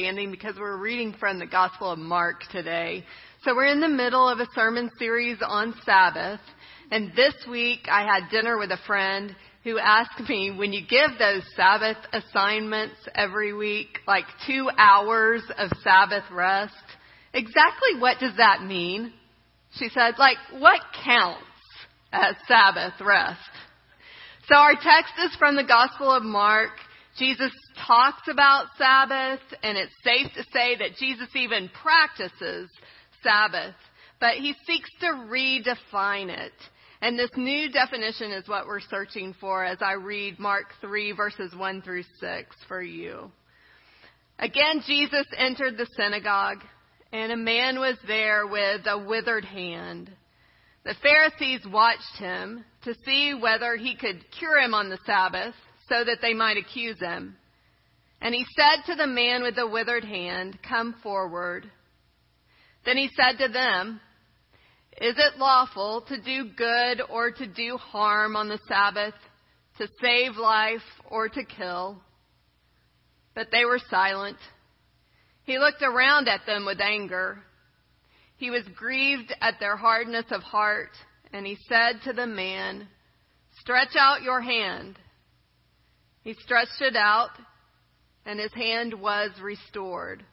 standing because we're reading from the Gospel of Mark today. So we're in the middle of a sermon series on Sabbath. And this week I had dinner with a friend who asked me, when you give those Sabbath assignments every week, like two hours of Sabbath rest, exactly what does that mean? She said, like, what counts as Sabbath rest? So our text is from the Gospel of Mark. Jesus talks about Sabbath, and it's safe to say that Jesus even practices Sabbath, but he seeks to redefine it. And this new definition is what we're searching for as I read Mark 3 verses 1 through 6 for you. Again, Jesus entered the synagogue, and a man was there with a withered hand. The Pharisees watched him to see whether he could cure him on the Sabbath so that they might accuse him. And he said to the man with the withered hand, Come forward. Then he said to them, Is it lawful to do good or to do harm on the Sabbath, to save life or to kill? But they were silent. He looked around at them with anger. He was grieved at their hardness of heart, and he said to the man, Stretch out your hand. He stretched it out, and his hand was restored.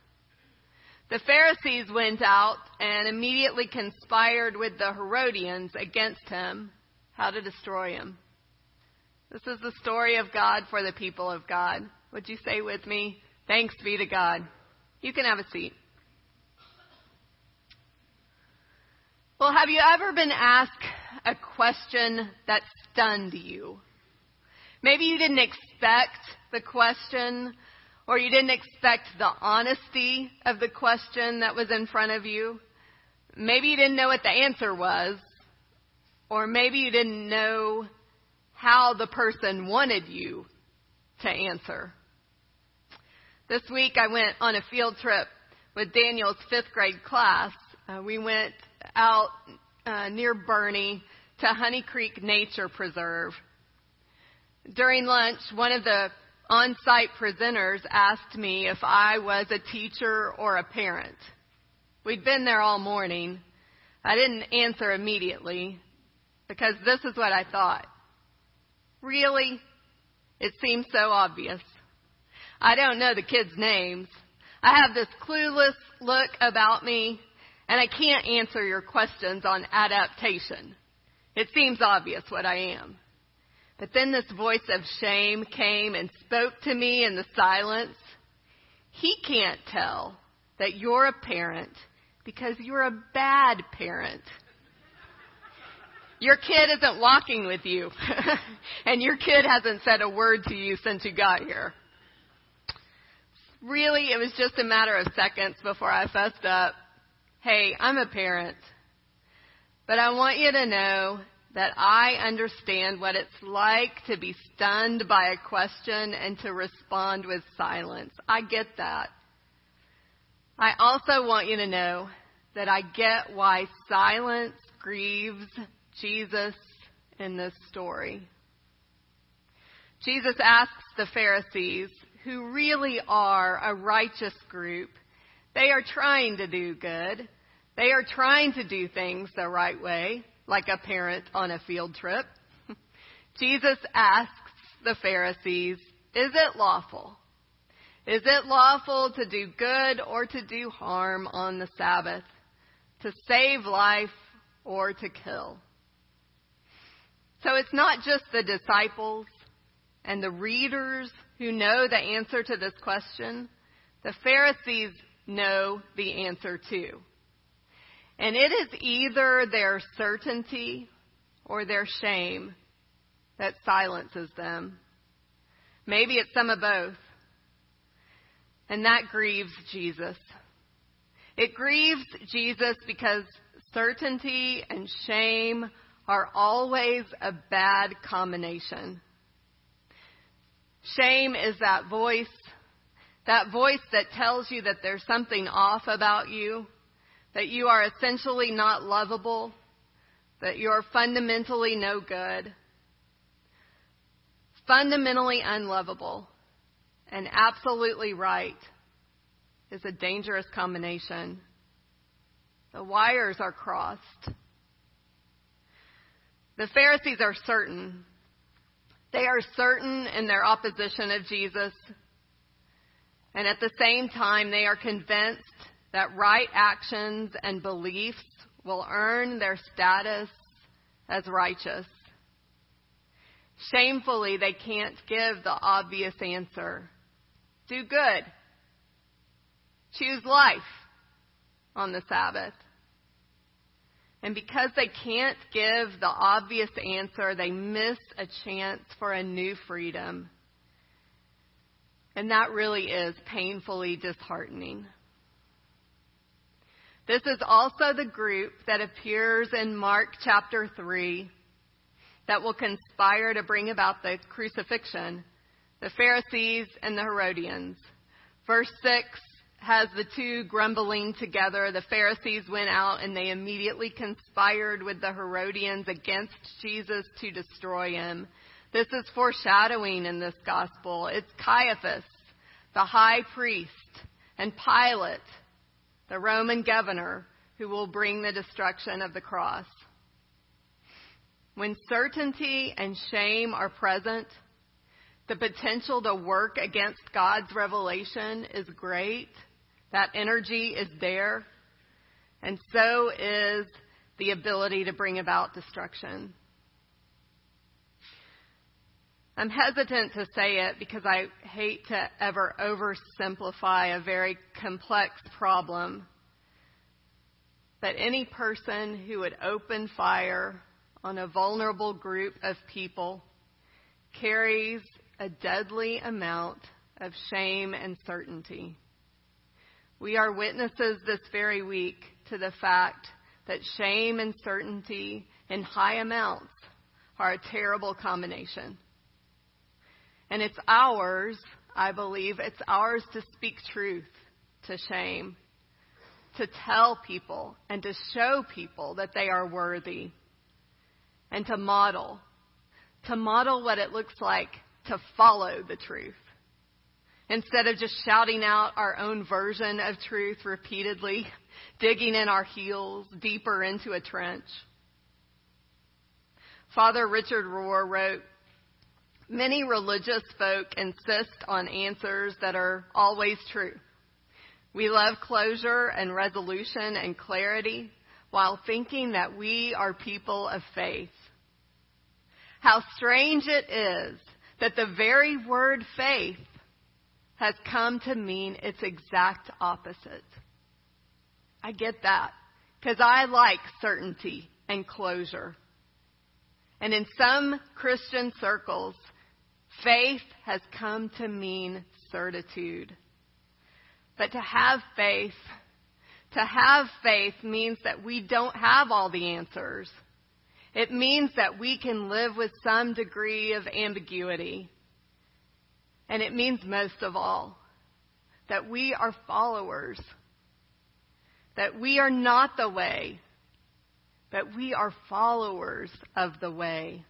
The Pharisees went out and immediately conspired with the Herodians against him, how to destroy him. This is the story of God for the people of God. Would you say with me, thanks be to God? You can have a seat. Well, have you ever been asked a question that stunned you? Maybe you didn't expect the question or you didn't expect the honesty of the question that was in front of you. Maybe you didn't know what the answer was. Or maybe you didn't know how the person wanted you to answer. This week I went on a field trip with Daniel's fifth grade class. Uh, we went out uh, near Boerne to Honey Creek Nature Preserve. During lunch, one of the on-site presenters asked me if I was a teacher or a parent. We'd been there all morning. I didn't answer immediately because this is what I thought. Really? It seems so obvious. I don't know the kids' names. I have this clueless look about me, and I can't answer your questions on adaptation. It seems obvious what I am. But then this voice of shame came and spoke to me in the silence. He can't tell that you're a parent because you're a bad parent. Your kid isn't walking with you, and your kid hasn't said a word to you since you got here. Really, it was just a matter of seconds before I fessed up. Hey, I'm a parent. But I want you to know that I understand what it's like to be stunned by a question and to respond with silence. I get that. I also want you to know that I get why silence grieves Jesus in this story. Jesus asks the Pharisees, who really are a righteous group, they are trying to do good. They are trying to do things the right way like a parent on a field trip. Jesus asks the Pharisees, Is it lawful? Is it lawful to do good or to do harm on the Sabbath? To save life or to kill? So it's not just the disciples and the readers who know the answer to this question. The Pharisees know the answer too. And it is either their certainty or their shame that silences them. Maybe it's some of both. And that grieves Jesus. It grieves Jesus because certainty and shame are always a bad combination. Shame is that voice, that voice that tells you that there's something off about you that you are essentially not lovable, that you are fundamentally no good, fundamentally unlovable, and absolutely right. is a dangerous combination. The wires are crossed. The Pharisees are certain. They are certain in their opposition of Jesus. And at the same time, they are convinced that right actions and beliefs will earn their status as righteous. Shamefully, they can't give the obvious answer. Do good. Choose life on the Sabbath. And because they can't give the obvious answer, they miss a chance for a new freedom. And that really is painfully disheartening. This is also the group that appears in Mark chapter 3 that will conspire to bring about the crucifixion the Pharisees and the Herodians. Verse 6 has the two grumbling together. The Pharisees went out and they immediately conspired with the Herodians against Jesus to destroy him. This is foreshadowing in this gospel. It's Caiaphas, the high priest, and Pilate, the Roman governor, who will bring the destruction of the cross. When certainty and shame are present, the potential to work against God's revelation is great that energy is there, and so is the ability to bring about destruction. I'm hesitant to say it because I hate to ever oversimplify a very complex problem. But any person who would open fire on a vulnerable group of people carries a deadly amount of shame and certainty. We are witnesses this very week to the fact that shame and certainty in high amounts are a terrible combination. And it's ours, I believe, it's ours to speak truth to shame, to tell people and to show people that they are worthy, and to model, to model what it looks like to follow the truth instead of just shouting out our own version of truth repeatedly, digging in our heels deeper into a trench. Father Richard Rohr wrote, Many religious folk insist on answers that are always true. We love closure and resolution and clarity while thinking that we are people of faith. How strange it is that the very word faith has come to mean its exact opposite. I get that because I like certainty and closure. And in some Christian circles, faith has come to mean certitude. But to have faith, to have faith means that we don't have all the answers. It means that we can live with some degree of ambiguity. And it means most of all that we are followers, that we are not the way, but we are followers of the way.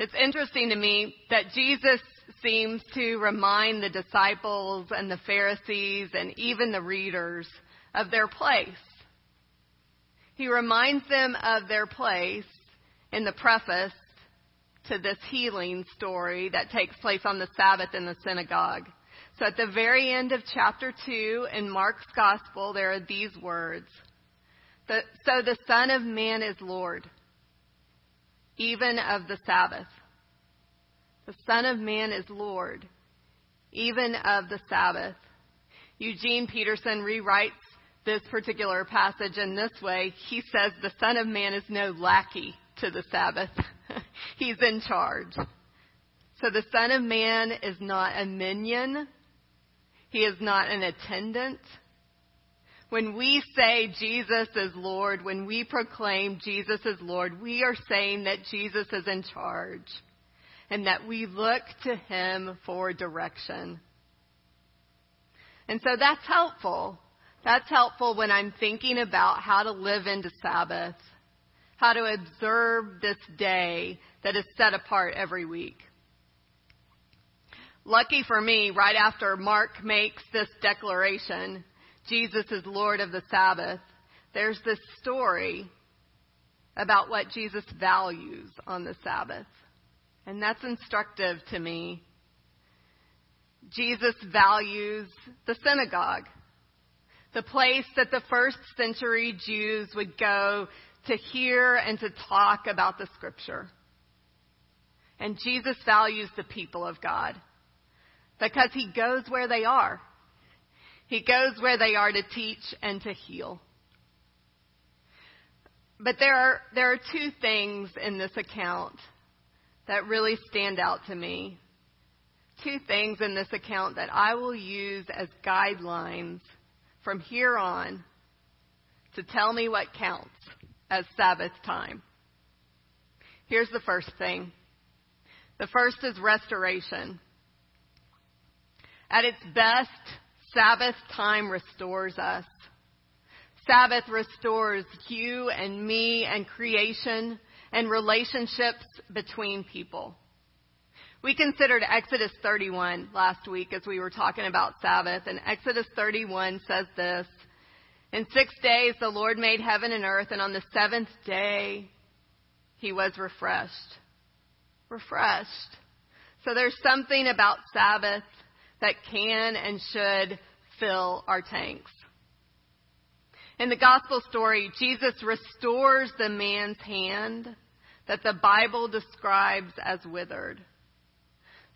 It's interesting to me that Jesus seems to remind the disciples and the Pharisees and even the readers of their place. He reminds them of their place in the preface to this healing story that takes place on the Sabbath in the synagogue. So at the very end of chapter 2 in Mark's Gospel, there are these words. So the Son of Man is Lord, even of the Sabbath. The Son of Man is Lord, even of the Sabbath. Eugene Peterson rewrites this particular passage in this way. He says, The Son of Man is no lackey to the Sabbath. He's in charge. So the Son of Man is not a minion. He is not an attendant. When we say Jesus is Lord, when we proclaim Jesus is Lord, we are saying that Jesus is in charge and that we look to Him for direction. And so that's helpful. That's helpful when I'm thinking about how to live into Sabbath how to observe this day that is set apart every week. Lucky for me, right after Mark makes this declaration, Jesus is Lord of the Sabbath, there's this story about what Jesus values on the Sabbath. And that's instructive to me. Jesus values the synagogue, the place that the first century Jews would go to hear and to talk about the scripture. And Jesus values the people of God because he goes where they are. He goes where they are to teach and to heal. But there are, there are two things in this account that really stand out to me. Two things in this account that I will use as guidelines from here on to tell me what counts as Sabbath time. Here's the first thing. The first is restoration. At its best, Sabbath time restores us. Sabbath restores you and me and creation and relationships between people. We considered Exodus 31 last week as we were talking about Sabbath, and Exodus 31 says this In six days the Lord made heaven and earth, and on the seventh day he was refreshed. Refreshed. So there's something about Sabbath that can and should fill our tanks. In the gospel story, Jesus restores the man's hand that the Bible describes as withered.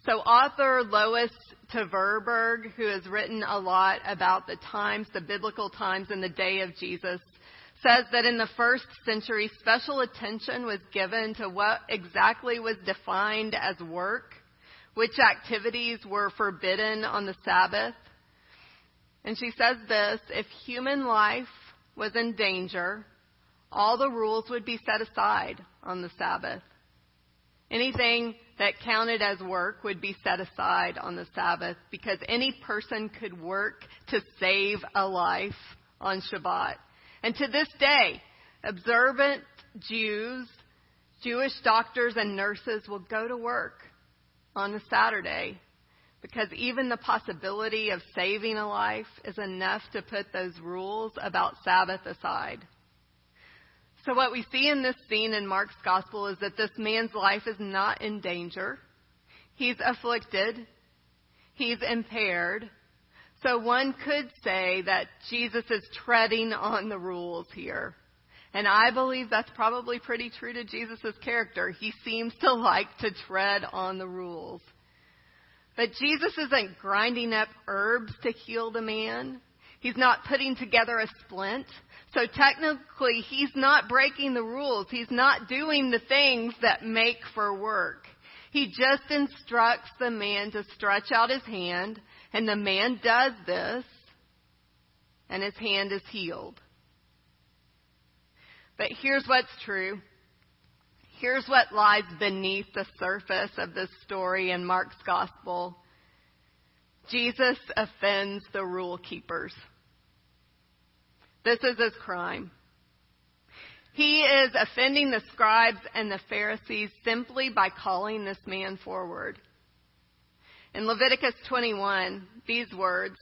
So author Lois Tverberg, who has written a lot about the times, the biblical times and the day of Jesus, says that in the first century, special attention was given to what exactly was defined as work, which activities were forbidden on the Sabbath. And she says this, if human life was in danger, all the rules would be set aside on the Sabbath. Anything that counted as work would be set aside on the Sabbath because any person could work to save a life on Shabbat. And to this day, observant Jews, Jewish doctors and nurses will go to work on a Saturday because even the possibility of saving a life is enough to put those rules about Sabbath aside. So, what we see in this scene in Mark's gospel is that this man's life is not in danger. He's afflicted. He's impaired. So, one could say that Jesus is treading on the rules here. And I believe that's probably pretty true to Jesus' character. He seems to like to tread on the rules. But Jesus isn't grinding up herbs to heal the man. He's not putting together a splint. So technically, he's not breaking the rules. He's not doing the things that make for work. He just instructs the man to stretch out his hand, and the man does this, and his hand is healed. But here's what's true. Here's what lies beneath the surface of this story in Mark's gospel. Jesus offends the rule keepers. This is his crime. He is offending the scribes and the Pharisees simply by calling this man forward. In Leviticus 21, these words,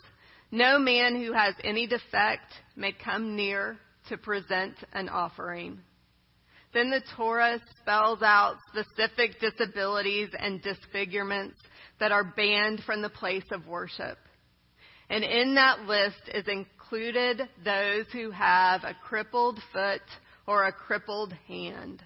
no man who has any defect may come near to present an offering. Then the Torah spells out specific disabilities and disfigurements that are banned from the place of worship. And in that list is included those who have a crippled foot or a crippled hand.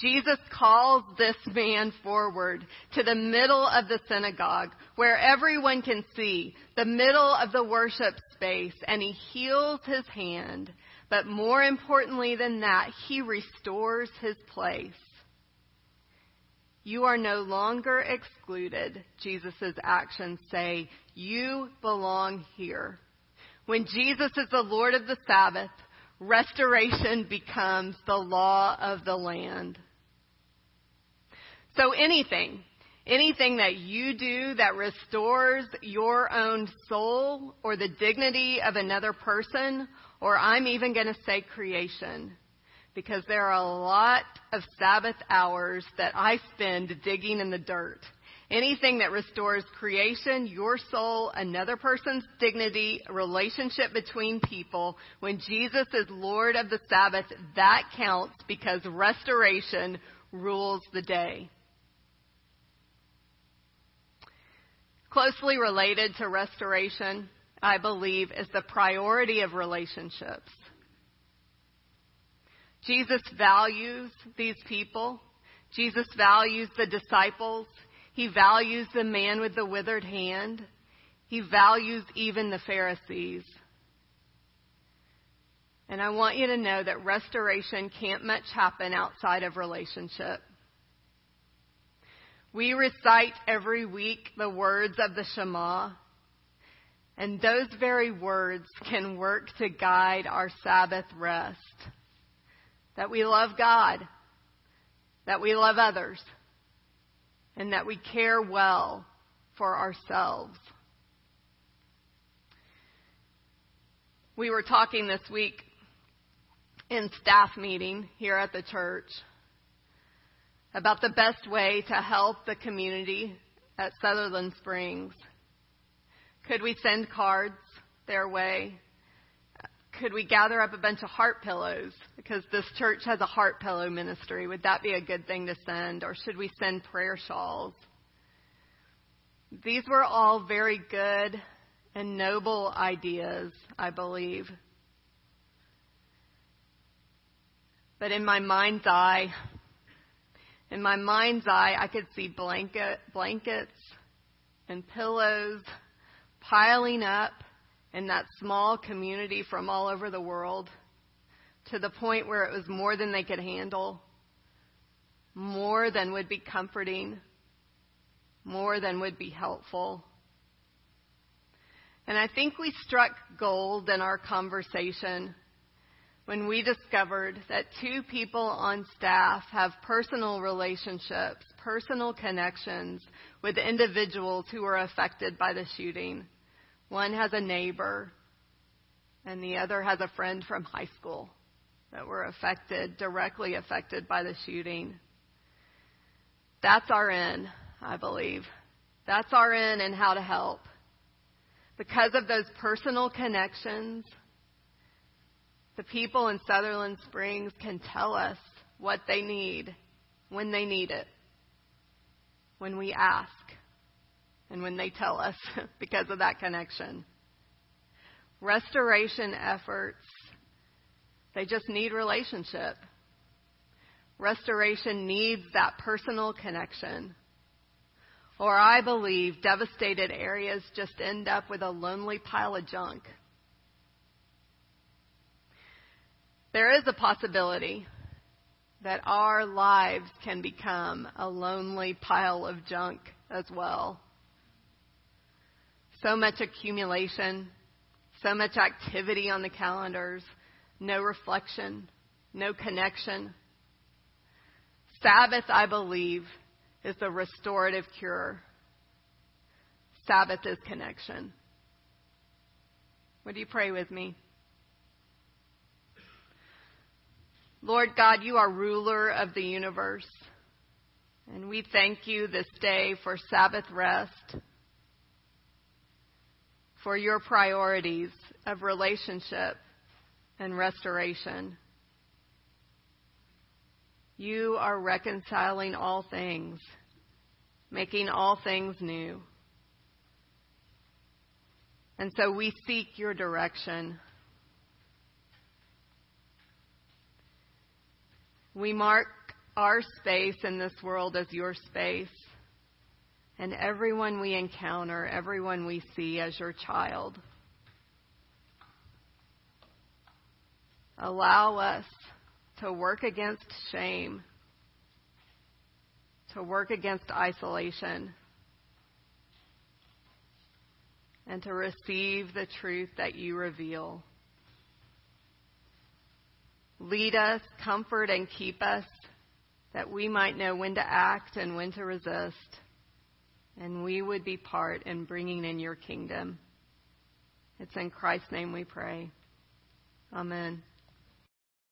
Jesus calls this man forward to the middle of the synagogue where everyone can see, the middle of the worship space, and he heals his hand but more importantly than that, he restores his place. You are no longer excluded, Jesus' actions say. You belong here. When Jesus is the Lord of the Sabbath, restoration becomes the law of the land. So anything, anything that you do that restores your own soul or the dignity of another person or I'm even going to say creation, because there are a lot of Sabbath hours that I spend digging in the dirt Anything that restores creation, your soul, another person's dignity, relationship between people, when Jesus is Lord of the Sabbath, that counts because restoration rules the day. Closely related to restoration, I believe, is the priority of relationships. Jesus values these people. Jesus values the disciples. He values the man with the withered hand. He values even the Pharisees. And I want you to know that restoration can't much happen outside of relationship. We recite every week the words of the Shema, and those very words can work to guide our Sabbath rest. That we love God, that we love others, and that we care well for ourselves. We were talking this week in staff meeting here at the church about the best way to help the community at Sutherland Springs. Could we send cards their way? Could we gather up a bunch of heart pillows? Because this church has a heart pillow ministry. Would that be a good thing to send? Or should we send prayer shawls? These were all very good and noble ideas, I believe. But in my mind's eye, in my mind's eye, I could see blanket, blankets and pillows piling up in that small community from all over the world to the point where it was more than they could handle, more than would be comforting, more than would be helpful. And I think we struck gold in our conversation when we discovered that two people on staff have personal relationships, personal connections with individuals who were affected by the shooting. One has a neighbor, and the other has a friend from high school that were affected, directly affected by the shooting. That's our in, I believe. That's our in and how to help. Because of those personal connections, the people in Sutherland Springs can tell us what they need when they need it, when we ask and when they tell us because of that connection. Restoration efforts, they just need relationship. Restoration needs that personal connection. Or I believe devastated areas just end up with a lonely pile of junk. There is a possibility that our lives can become a lonely pile of junk as well so much accumulation, so much activity on the calendars, no reflection, no connection. Sabbath, I believe, is the restorative cure. Sabbath is connection. Would you pray with me? Lord God, you are ruler of the universe. And we thank you this day for Sabbath rest for your priorities of relationship and restoration. You are reconciling all things, making all things new. And so we seek your direction. We mark our space in this world as your space and everyone we encounter, everyone we see as your child. Allow us to work against shame, to work against isolation, and to receive the truth that you reveal. Lead us, comfort, and keep us that we might know when to act and when to resist and we would be part in bringing in your kingdom. It's in Christ's name we pray. Amen.